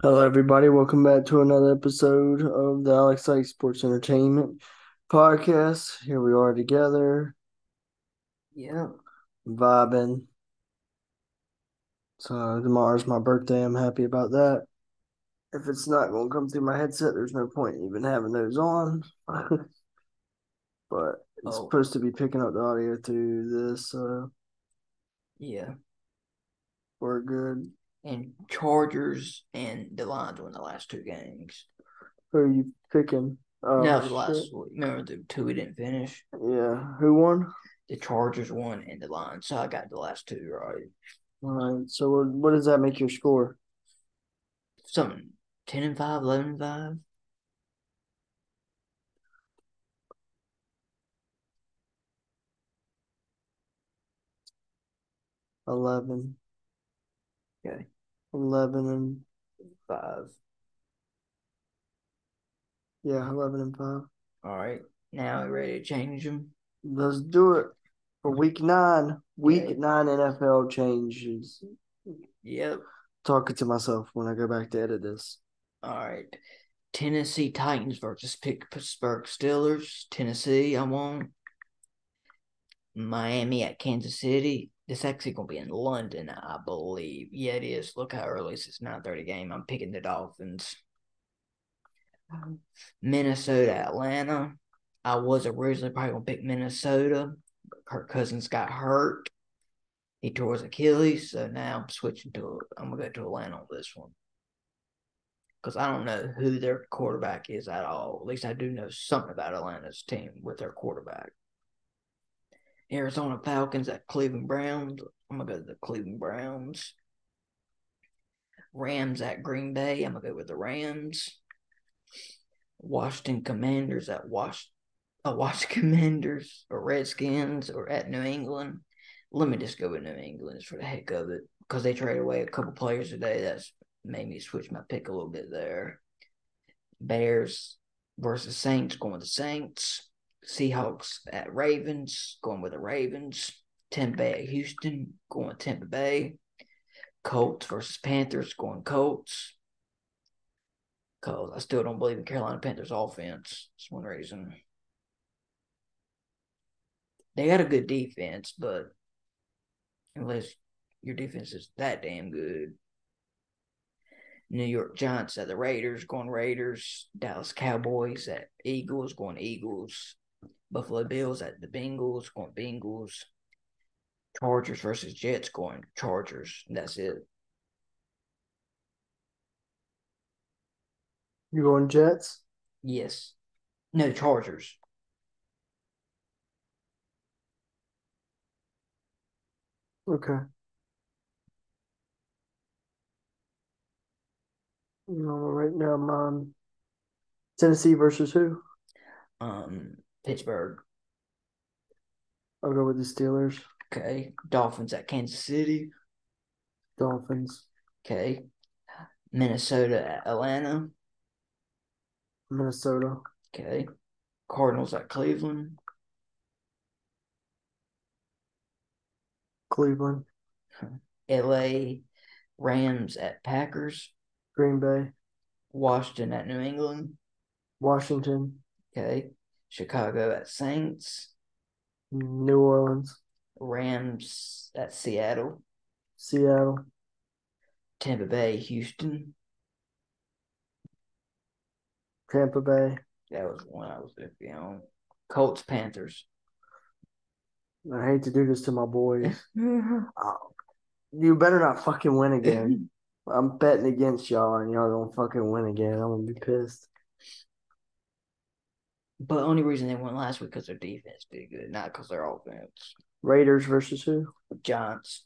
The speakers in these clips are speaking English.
Hello, everybody. Welcome back to another episode of the Alex Sykes Sports Entertainment Podcast. Here we are together, Yeah. vibing. So tomorrow's my birthday. I'm happy about that. If it's not going to come through my headset, there's no point in even having those on. but it's Oh. supposed to be picking up the audio through this, so Yeah. we're good. And Chargers and the Lions won the last two games. Who are you picking? Oh, no, the last remember the two we didn't finish? Yeah. Who won? The Chargers won and the Lions. So I got the last two right. All right. So what, what does that make your score? Something ten and 5, 11 and five. Eleven. Okay. Eleven and Five. yeah, eleven and five. All right. Now we ready to change them? Let's do it for week nine. Week Okay. nine NFL changes. Yep. Talking to myself when I go back to edit this. All right. Tennessee Titans versus Pittsburgh Steelers. Tennessee, I want. Miami at Kansas City. This actually gonna be in London, I believe. Yeah, it is. Look how early it's this 9:30 game. I'm picking the Dolphins. Um, Minnesota, Atlanta. I was originally probably gonna pick Minnesota, but Kirk Cousins got hurt. He tore his Achilles, so now I'm switching to. I'm gonna go to Atlanta on this one because I don't know who their quarterback is at all. At least I do know something about Atlanta's team with their quarterback. Arizona Falcons at Cleveland Browns. I'm gonna go to the Cleveland Browns. Rams at Green Bay. I'm gonna go with the Rams. Washington Commanders at Wash, uh, Washington Commanders or Redskins or at New England. Let me just go with New England for the heck of it because they traded away a couple players today. That's made me switch my pick a little bit there. Bears versus Saints, going with the Saints. Seahawks at Ravens, going with the Ravens. Tampa Bay at Houston, going Tampa Bay. Colts versus Panthers, going Colts. Because I still don't believe in Carolina Panthers offense. That's one reason. They got a good defense, but unless your defense is that damn good. New York Giants at the Raiders, going Raiders. Dallas Cowboys at Eagles, going Eagles. Buffalo Bills at the Bengals, going Bengals. Chargers versus Jets, going Chargers. That's it. You going Jets? Yes. No, Chargers. Okay. No, right now I'm on Tennessee versus who? Um, Pittsburgh. I'll go with the Steelers. Okay. Dolphins at Kansas City. Dolphins. Okay. Minnesota at Atlanta. Minnesota. Okay. Cardinals at Cleveland. Cleveland. LA Rams at Packers. Green Bay. Washington at New England. Washington. Okay. Chicago at Saints. New Orleans. Rams at Seattle. Seattle. Tampa Bay, Houston. Tampa Bay. That was one I was iffy on. Colts, Panthers. I hate to do this to my boys. Oh, you better not fucking win again. I'm betting against y'all and y'all don't fucking win again. I'm gonna be pissed. But only reason they won last week because their defense did good, not because their offense. Raiders versus who? Giants.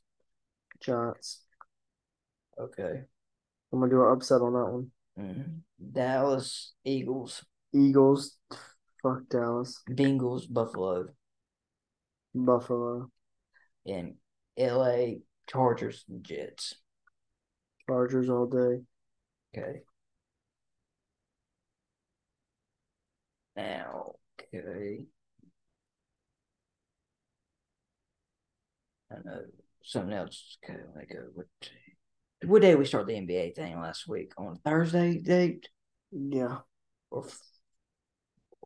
Giants. Okay. I'm gonna do an upset on that one. Mhm. Dallas, Eagles, Eagles. Fuck Dallas. Bengals, Buffalo, Buffalo. and LA Chargers and Jets. Chargers all day. Okay. Ah, okay. I know something else. Okay, let me go. What? what day we start the NBA thing last week? On Thursday date Yeah, or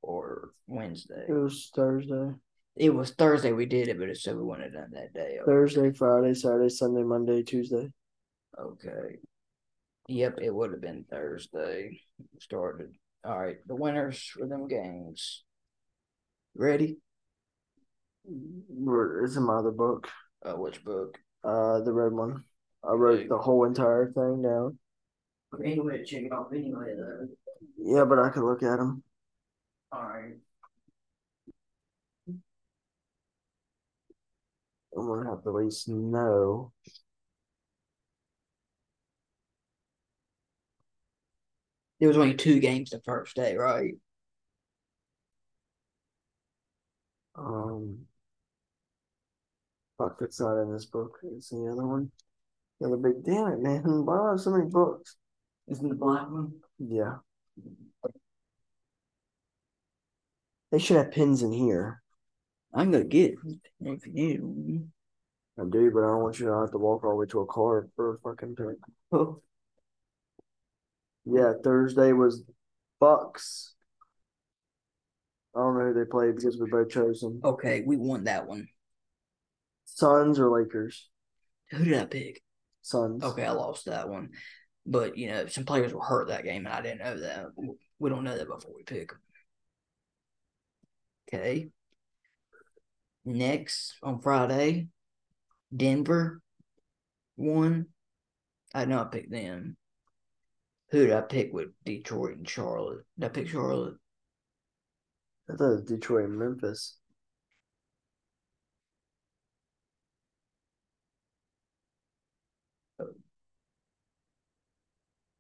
or Wednesday? it was Thursday. It was Thursday we did it, but it said we wouldn't done that day. Thursday, Friday, Saturday, Sunday, Monday, Tuesday. Okay. Yep, it would have been Thursday. Started. All right, the winners for them games. Ready? It's in my other book. Uh, which book? Uh, the red one. I wrote the whole entire thing down. Anyway, check it off anyway, though. Yeah, but I could look at them. All right. I'm gonna have to at least know. There was only two games the first day, right? Um, fuck, it's not in this book. It's in the other one. The other big. Damn it, man! Why do I have so many books? Isn't the black one? Yeah. They should have pins in here. I'm gonna get it if you need one. I do, but I don't want you to have to walk all the way to a car for a fucking pin. Oh, Yeah, Thursday was Bucks. I don't know who they played because we both chose them. okay, we won that one. Suns or Lakers? Who did I pick? Suns. Okay, I lost that one. But you know, some players were hurt that game, and I didn't know that. We don't know that before we pick them. Okay. Next on Friday, Denver won. I know I picked them. Who did I pick with Detroit and Charlotte? Did I pick Charlotte? I thought it was Detroit and Memphis.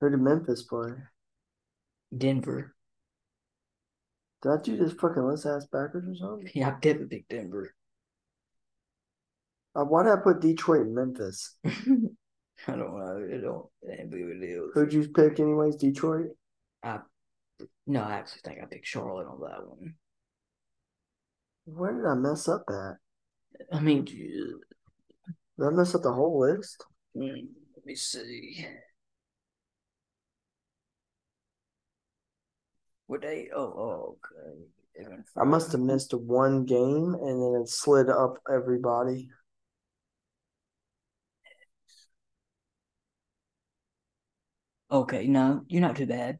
Who did Memphis play? Denver. Did I do this fucking list ass backwards or something? Yeah, I definitely picked Denver. Uh, why did I put Detroit and Memphis? I don't know. It don't. It ain't big of a deal. Who'd you pick anyways? Detroit? I no, I actually think I picked Charlotte on that one. Where did I mess up at? I mean, Did I mess up the whole list? mm, let me see. What day? Oh, oh okay. I must have missed one game and then it slid up everybody. Okay, no, you're not too bad.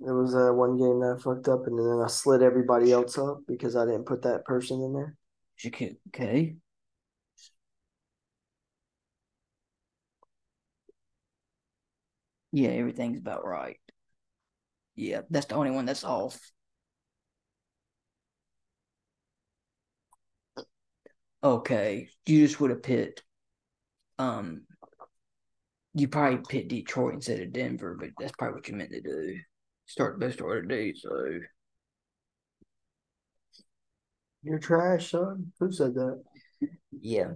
It was uh, one game that I fucked up and then I slid everybody else up because I didn't put that person in there. Okay. Yeah, everything's about right. Yeah, that's the only one that's off. Okay, you just would have picked. Um, you probably picked Detroit instead of Denver, but that's probably what you meant to do. Start the best order day, so You're trash, son. Who said that? yeah,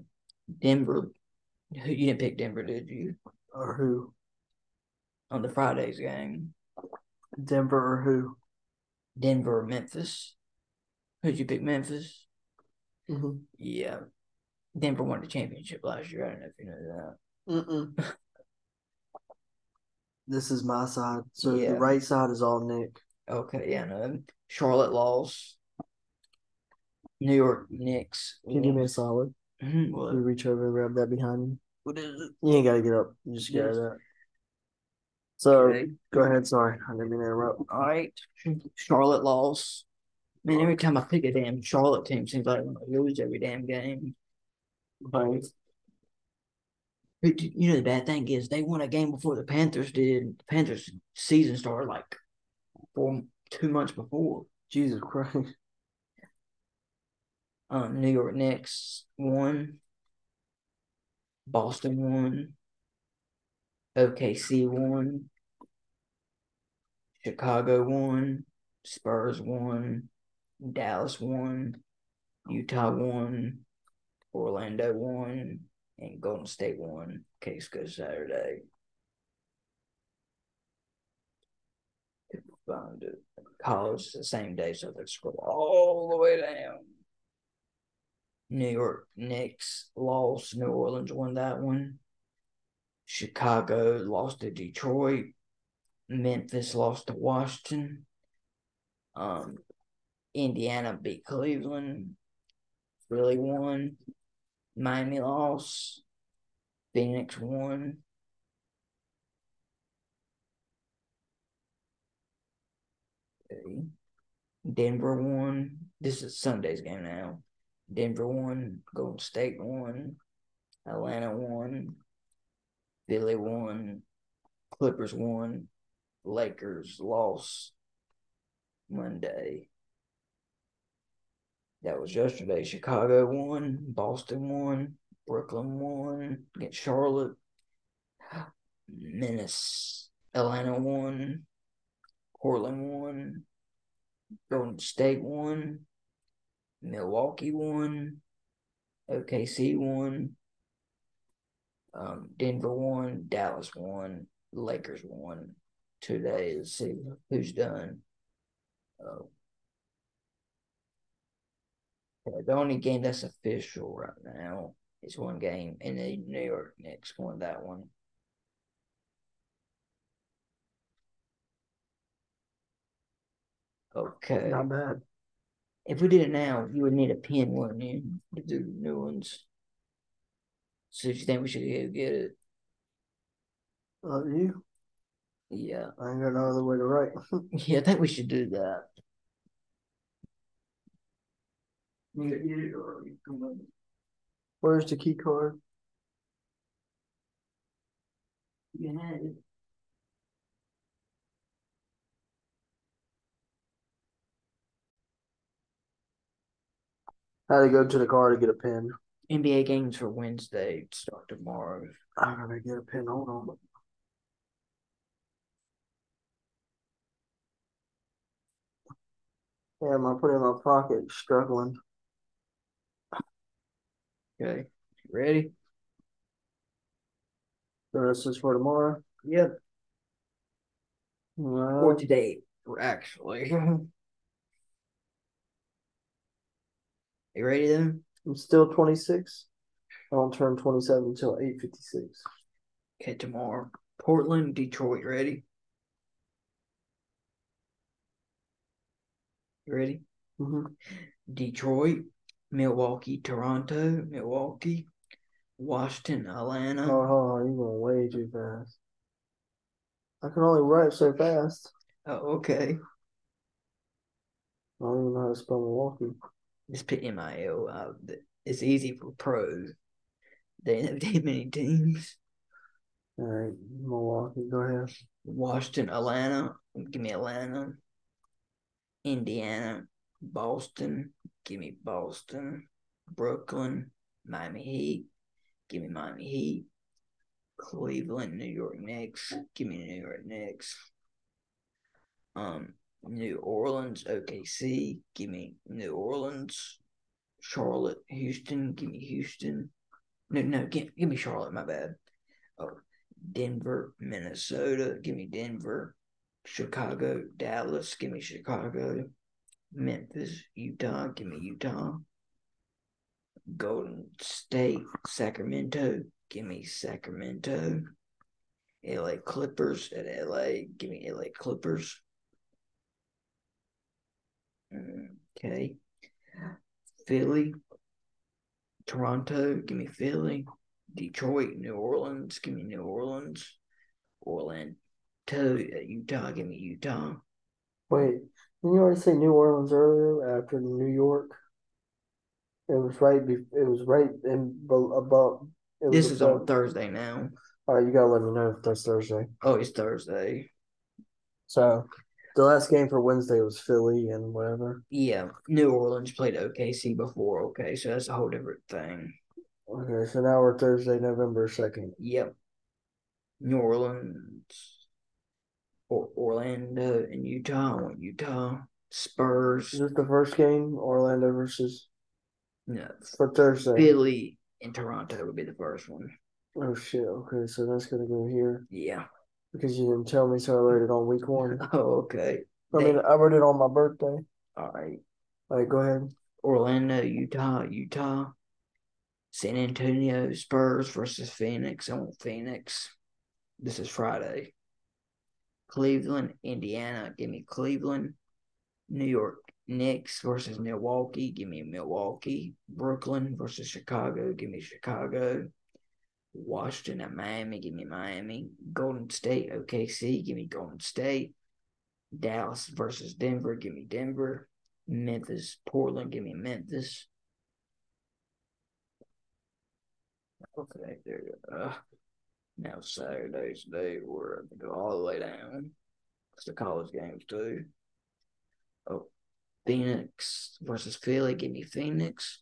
Denver. Who you didn't pick Denver, did you? Or who? On the Fridays game, Denver or who? Denver, or Memphis. Who'd you pick? Memphis. Mm-hmm. Yeah, Denver won the championship last year. I don't know if you know that. Mm-mm. this is my side. So Yeah. the right side is all Nick. Okay, yeah, no. Charlotte lost. New York Knicks. Can you give me a solid? Mhm, Can you reach over and grab that behind you? What is it? You ain't gotta get up. You just grab Yes. that. So Okay. go ahead. Sorry, I didn't mean to interrupt. All right. Charlotte lost. Man, every time I pick a damn Charlotte team, seems like I lose every damn game. Right. You know the bad thing is they won a game before the Panthers did. The Panthers season started like four two months before. Jesus Christ. Um, New York Knicks won. Boston won. OKC won. Chicago won. Spurs won. Dallas won. Utah won. Orlando won. And Golden State won. Case goes Saturday. Find it. College the same day, so they scroll all the way down. New York Knicks lost. New Orleans won that one. Chicago lost to Detroit. Memphis lost to Washington. Um, Indiana beat Cleveland. Really won. Miami lost. Phoenix won. Denver won. This is Sunday's game now. Denver won. Golden State won. Atlanta won. Philly won. Clippers won. Lakers lost Monday. That was yesterday. Chicago won. Boston won. Brooklyn won against Charlotte. Menace. Atlanta won. Portland won. Golden State won. Milwaukee won. OKC won. Um, Denver won. Dallas won. Lakers won. Today to see who's done. Uh, the only game that's official right now is one game, and the New York Knicks won that one. Okay. Not bad. If we did it now, you would need a pen, wouldn't you, to do new ones? So do you think we should go get it? Uh, you? Yeah. I ain't got no other way to write. yeah, I think we should do that. Where's the key card? You had it. I had to go to the car to get a pen. NBA games for Wednesday start tomorrow. I gotta get a pen. Hold on. Damn, I put it in my pocket, struggling. Okay. Ready? So this is for tomorrow. Yep. All Or today, actually. you ready then? I'm still 26. I don't turn 27 until 8:56. Okay, tomorrow. Portland, Detroit, ready? You ready? Mm-hmm. Detroit, Milwaukee, Toronto, Milwaukee, Washington, Atlanta. Oh, hold on, you're going way too fast. I can only write so fast. Oh, okay. I don't even know how to spell Milwaukee. Just put MIL. Uh, it's easy for pros. They don't have that many teams. All right, Milwaukee, go ahead. Washington, Atlanta. Give me Atlanta. Indiana, Boston. Give me Boston. Brooklyn, Miami Heat. Give me Miami Heat. Cleveland, New York Knicks. Give me New York Knicks. Um, New Orleans, OKC. Give me New Orleans. Charlotte, Houston. Give me Houston. No, no, give, give me Charlotte. My bad. Oh, Denver, Minnesota. Give me Denver. Chicago, Dallas. Give me Chicago. Memphis, Utah. Give me Utah. Golden State, Sacramento. Give me Sacramento. LA Clippers at LA. Give me LA Clippers. Okay. Philly, Toronto. Give me Philly. Detroit, New Orleans. Give me New Orleans. Orlando, Utah. Give me Utah. Wait, you already say New Orleans earlier after New York? It was right. Be- it was right in above. It was This is above. on Thursday now. All right, you gotta let me know if that's Thursday. Oh, it's Thursday. So, the last game for Wednesday was Philly and whatever. Yeah, New Orleans played OKC before. Okay, so that's a whole different thing. Okay, so now we're Thursday, November second. Yep. New Orleans, or Orlando, and Utah. I want Utah. Spurs. Is this the first game? Orlando versus No, for Thursday. Philly and Toronto would be the first one. Oh shit. Okay, so that's gonna go here Yeah. because you didn't tell me, so I wrote it on week one. Oh, okay. I mean, I wrote it on my birthday. All right. All right, go ahead. Orlando, Utah, Utah. San Antonio Spurs versus Phoenix. I want Phoenix. This is Friday. Cleveland, Indiana. Give me Cleveland. New York Knicks versus Milwaukee. Give me Milwaukee. Brooklyn versus Chicago. Give me Chicago. Washington at Miami. Give me Miami. Golden State, OKC. Give me Golden State. Dallas versus Denver. Give me Denver. Memphis, Portland. Give me Memphis. Okay, there you go. Now Saturday's day we're going to go all the way down. It's the college games too. Oh, Phoenix versus Philly. Give me Phoenix.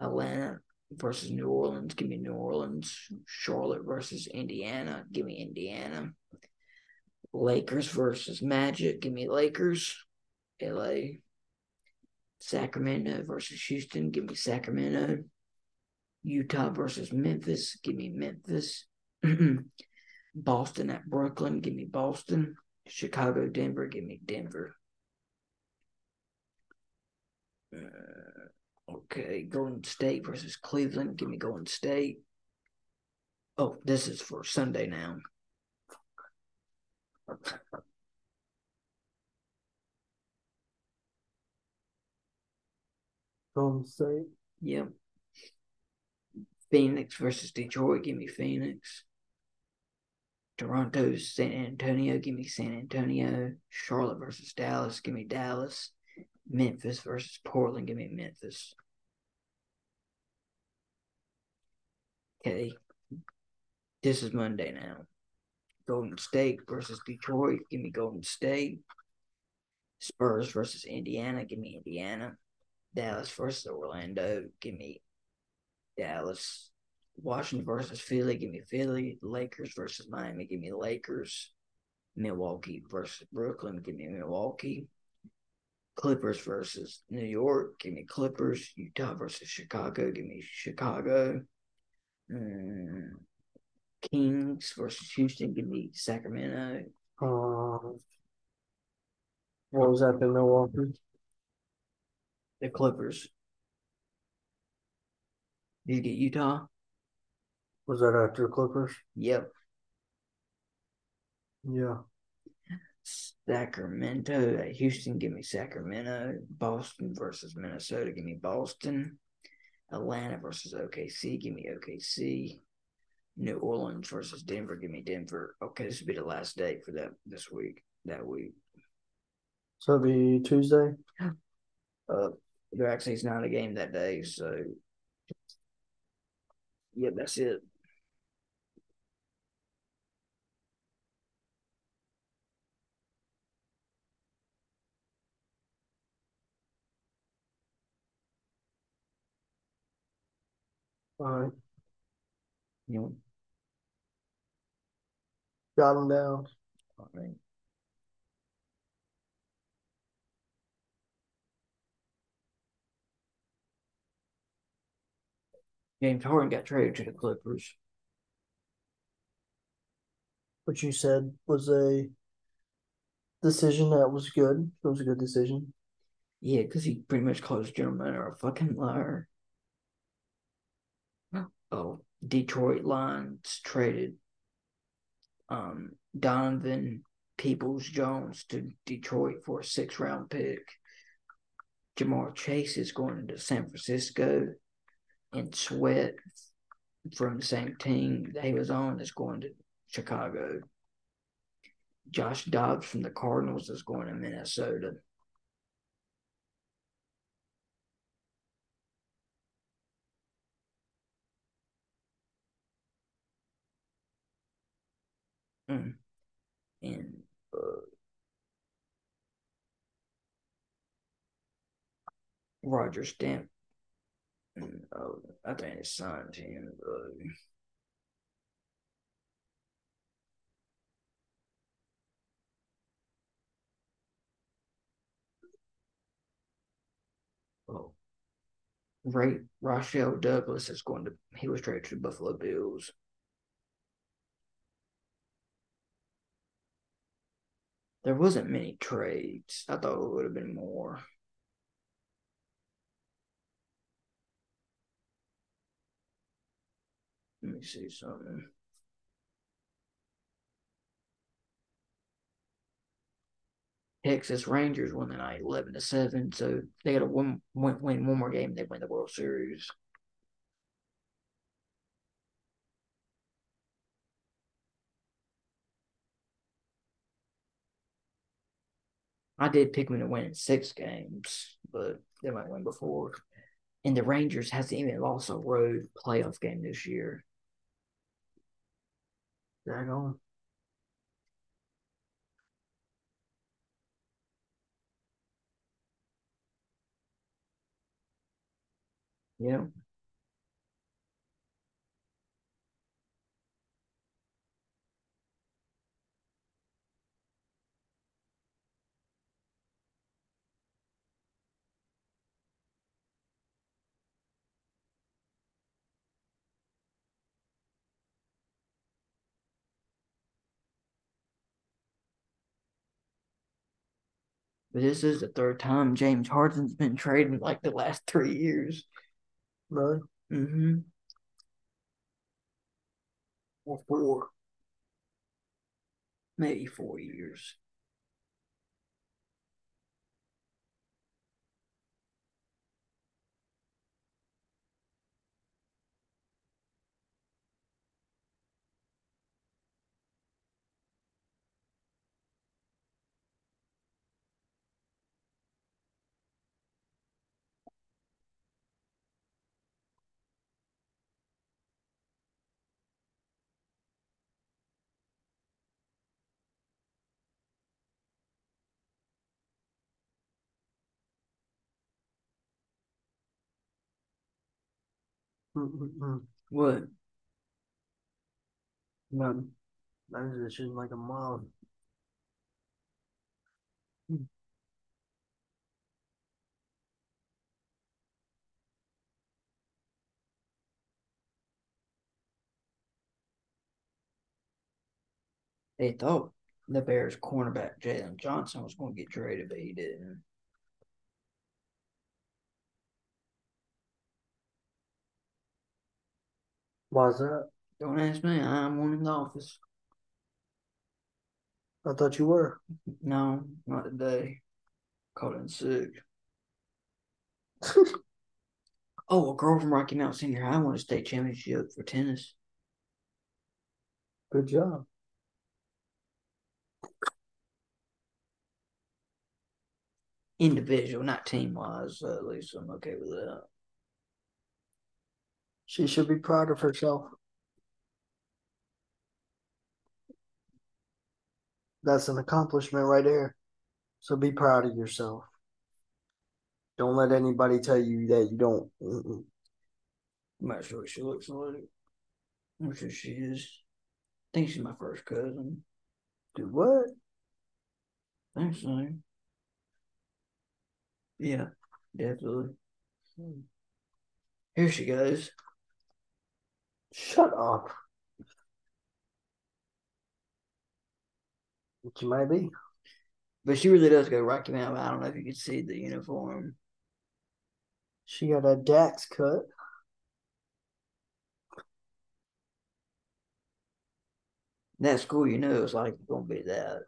Atlanta versus New Orleans. Give me New Orleans. Charlotte versus Indiana. Give me Indiana. Lakers versus Magic. Give me Lakers. LA. Sacramento versus Houston. Give me Sacramento. Utah versus Memphis. Give me Memphis. Boston at Brooklyn. Give me Boston. Chicago, Denver. Give me Denver. Uh, okay, Golden State versus Cleveland. Give me Golden State. Oh, this is for Sunday now. Golden State. Yep. Phoenix versus Detroit. Give me Phoenix. Toronto, San Antonio. Give me San Antonio. Charlotte versus Dallas. Give me Dallas. Memphis versus Portland. Give me Memphis. Okay. This is Monday now. Golden State versus Detroit. Give me Golden State. Spurs versus Indiana. Give me Indiana. Dallas versus Orlando. Give me Dallas. Washington versus Philly. Give me Philly. Lakers versus Miami. Give me Lakers. Milwaukee versus Brooklyn. Give me Milwaukee. Clippers versus New York. Give me Clippers. Utah versus Chicago. Give me Chicago. Mm. Kings versus Houston. Give me Sacramento. Um, what was that the Milwaukee? The Clippers. Did you get Utah? Was that after the Clippers? Yep. Yeah. Sacramento at Houston, give me Sacramento. Boston versus Minnesota, give me Boston. Atlanta versus OKC, give me OKC. New Orleans versus Denver, give me Denver. Okay, this will be the last day for that this week, that week. So it'll be Tuesday? Uh, there actually is not a game that day, so yeah, that's it. All right. You know, Got them down. all right. James Harden got traded to the Clippers. What you said was a decision that was good. It was a good decision. Yeah, because he pretty much called his general manager a fucking liar. Oh, Detroit Lions traded um Donovan Peoples Jones to Detroit for a six round pick. Jamar Chase is going to San Francisco, and Sweat from the same team that he was on is going to Chicago. Josh Dobbs from the Cardinals is going to Minnesota. Mm. And uh, Roger Stamp. Oh, I think his son him. Uh, oh, Ray Rochelle Douglas is going to. He was traded to Buffalo Bills. There wasn't many trades. I thought it would have been more. Let me see something. Texas Rangers won the night eleven to seven, so they got to win, win, win one more game. They win the World Series. I did pick them to win in six games, but they might win before. And the Rangers hasn't even lost a road playoff game this year. Drag on. Yeah. But this is the third time James Harden's been traded like the last three years. Really? Mm-hmm. Or four. Maybe four years. Mm-mm-mm. What? None. that is just like a mom. Hmm. They thought the Bears cornerback Jaylon Johnson was going to get traded, but he didn't. Why's that? Don't ask me. I'm one in the office. I thought you were. No, not today. Called in sick. oh, a girl from Rocky Mountain Senior High won a state championship for tennis. Good job. Individual, not team wise. So at least I'm okay with that. She should be proud of herself. That's an accomplishment right there. So be proud of yourself. Don't let anybody tell you that you don't. Mm-mm. I'm not sure what she looks like. I'm sure she is. I think she's my first cousin. Do what? I think so. Yeah, definitely. Hmm. Here she goes. Shut up. You might be. But she really does go Rocky Mountain. I don't know if you can see the uniform. She got a Dax cut. That school, you know, it's like gonna be that.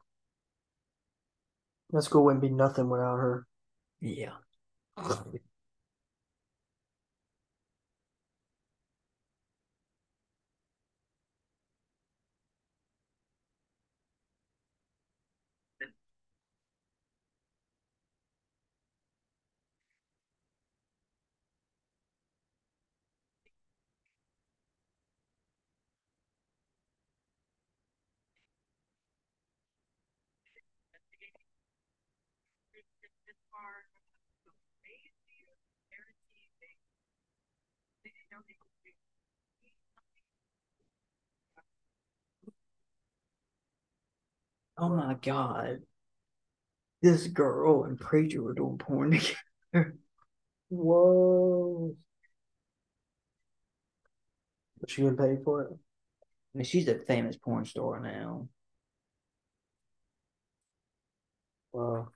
That school wouldn't be nothing without her. Yeah. Oh my god. This girl and preacher were doing porn together. Whoa. But she getting paid for it? I mean, she's a famous porn star now. Wow.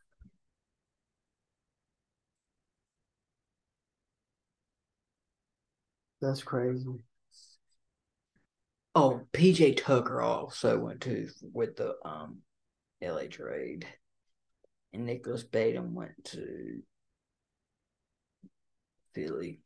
That's crazy. Oh, PJ Tucker also went to with the um LA trade. And Nicolas Batum went to Philly.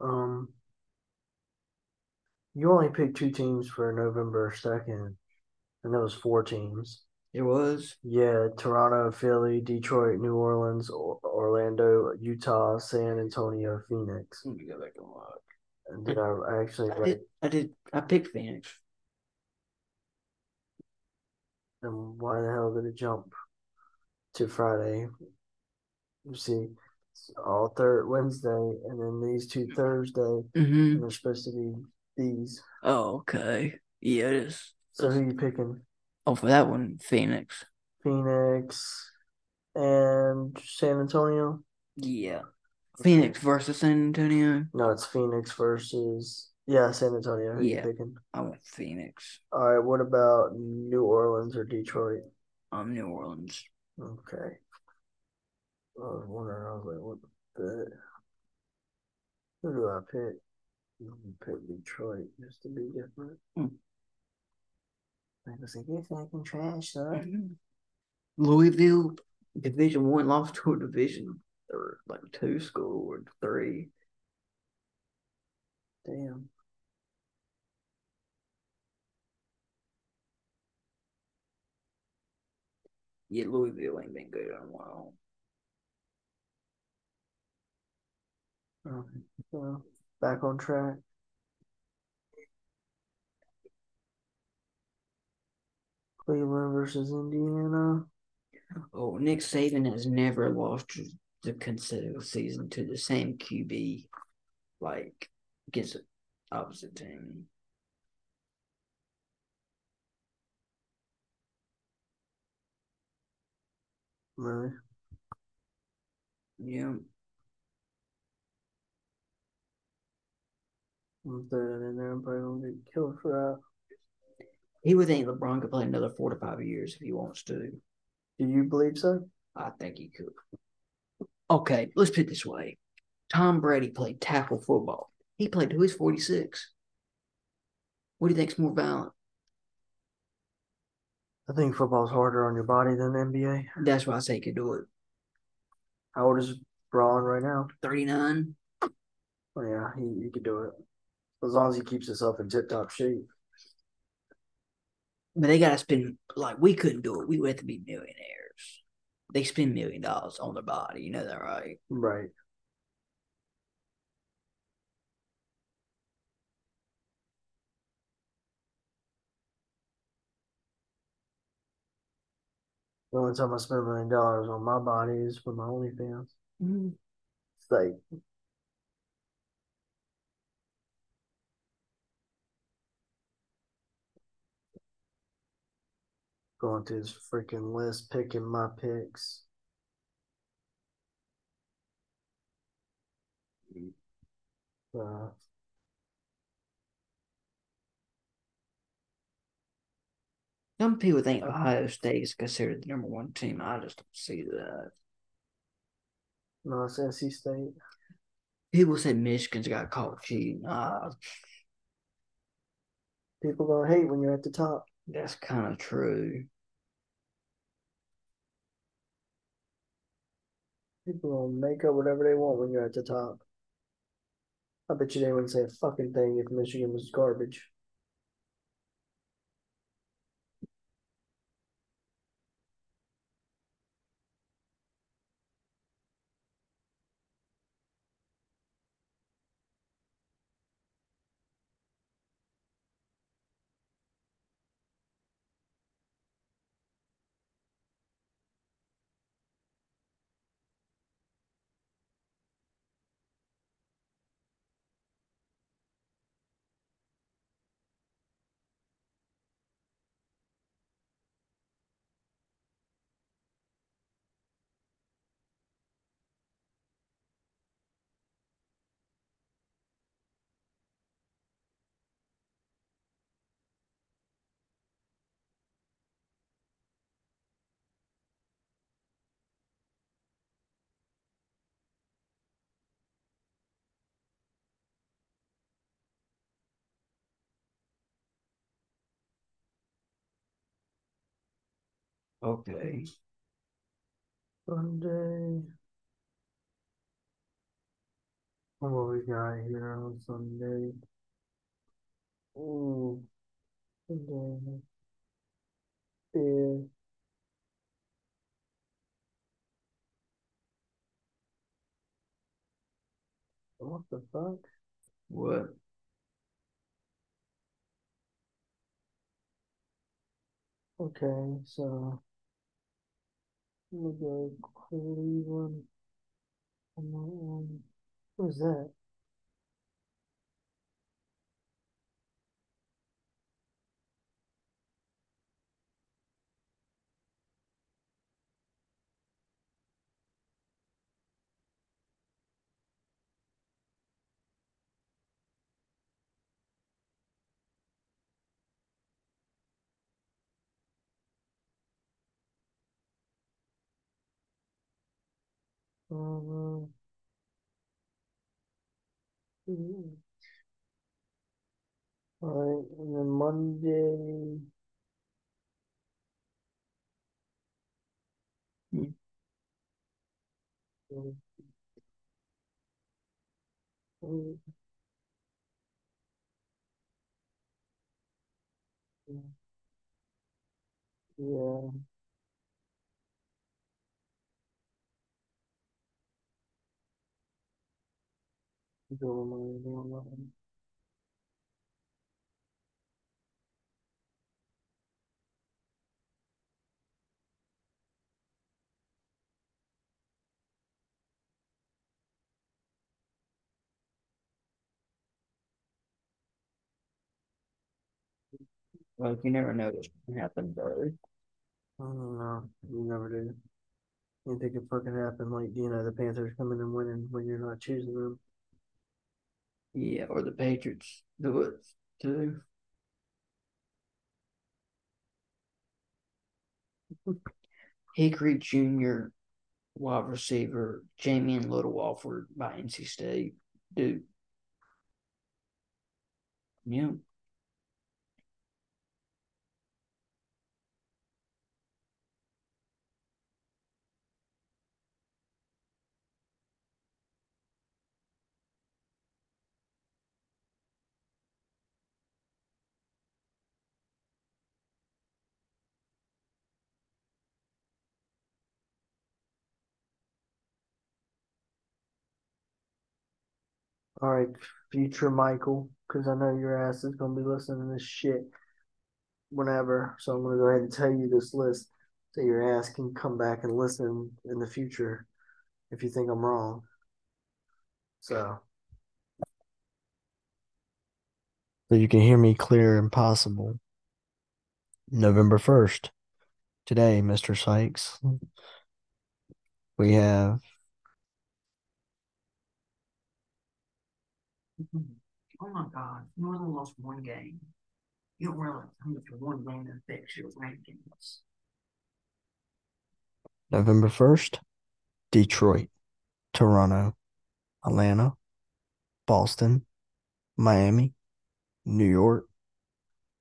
Um, you only picked two teams for November second, and that was four teams. It was. Yeah, Toronto, Philly, Detroit, New Orleans, Orlando, Utah, San Antonio, Phoenix. Let me go back and look. And did I, I actually I did. I did. I picked Phoenix. And why the hell did it jump to Friday? You see, all third Wednesday, and then these two Thursday, mm-hmm. and they're supposed to be these. Oh, okay. Yeah, it is. So who are you picking? Oh, for that one, Phoenix. Phoenix and San Antonio. Yeah. Phoenix versus San Antonio. No, it's Phoenix versus yeah San Antonio. Who yeah, you picking? I went Phoenix. All right. What about New Orleans or Detroit? I'm New Orleans. Okay. I was wondering. I was like, what the? Who do I pick? I'm pick Detroit just to be different. Mm. I was like, you're fucking trash, son. Louisville Division One lost to a Division or like two school or three. Damn. Yeah, Louisville ain't been good in a while. Okay. Well, back on track. Cleveland versus Indiana. Oh, Nick Saban has never lost the consecutive season to the same QB, like against the opposite team. Really? Yeah. I'm throwing that in there. I'm probably gonna get killed for that. He would think LeBron could play another four to five years if he wants to. Do you believe so? I think he could. Okay, let's put it this way. Tom Brady played tackle football. He played to his 46. What do you think's more violent? I think football's harder on your body than the NBA. That's why I say he could do it. How old is Bron right now? 39. Oh, yeah, he, he could do it. As long as he keeps himself in tip top shape. But they got to spend, like, we couldn't do it. We would have to be millionaires. They spend million dollars on their body. You know that, right? Right. The only time I spend a million dollars on my body is for my OnlyFans. Mm-hmm. It's like going through this freaking list, picking my picks. Uh, Some people think Ohio State is considered the number one team. I just don't see that. No, it's NC State. People say Michigan's got caught cheating. Uh, People gonna hate when you're at the top. That's kind of true. People gonna make up whatever they want when you're at the top. I bet you they wouldn't say a fucking thing if Michigan was garbage. Okay. Sunday. What we got here on Sunday? Ooh. Sunday. Yeah. What the fuck? What? Okay, so Gonna go Cleveland. Who's that? Um, mm, all right, and then Monday. Hmm. Mm, mm, mm, Yeah, go. Like you never know what's gonna happen, bro. I don't know. You never do. Anything could fucking happen, like you know, the Panthers coming and winning when you're not choosing them. Yeah, or the Patriots do it too. Hickory Jr. wide receiver Jamien Little Walford by NC State. Dude. Yeah. All right, future Michael, because I know your ass is gonna be listening to this shit whenever. So I'm gonna go ahead and tell you this list so your ass can come back and listen in the future if you think I'm wrong. So so you can hear me clear and possible. November 1st, today, Mr. Sykes, we have Mm-hmm. Oh my God. Northern lost one game. You don't realize how much one game affects your rankings. November 1st, Detroit, Toronto, Atlanta, Boston, Miami, New York,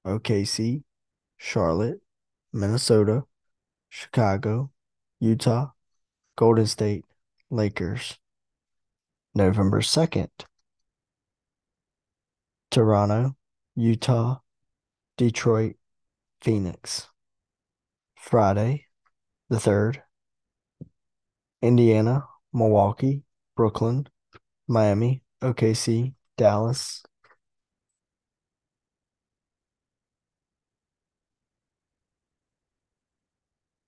OKC, Charlotte, Minnesota, Chicago, Utah, Golden State, Lakers. November 2nd, Toronto, Utah, Detroit, Phoenix. Friday, the 3rd, Indiana, Milwaukee, Brooklyn, Miami, OKC, Dallas.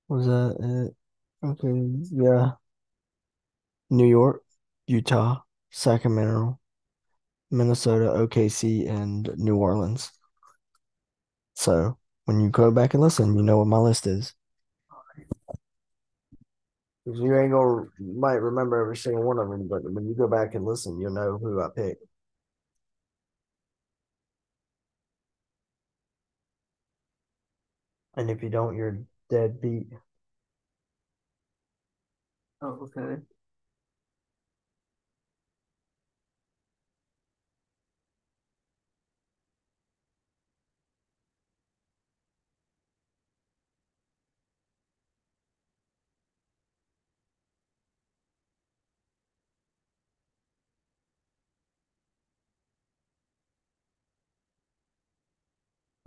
Was that it? Okay, yeah. New York, Utah, Sacramento, Minnesota, OKC, and New Orleans. So when you go back and listen, you know what my list is. You ain't gonna might remember every single one of them, but when you go back and listen, you'll know who I picked. And if you don't, you're dead beat. Oh, okay.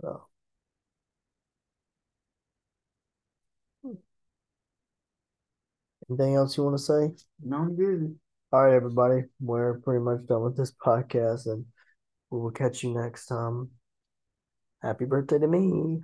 So. Anything else you want to say? No, I'm good. All right, everybody. We're pretty much done with this podcast and we will catch you next time. Happy birthday to me.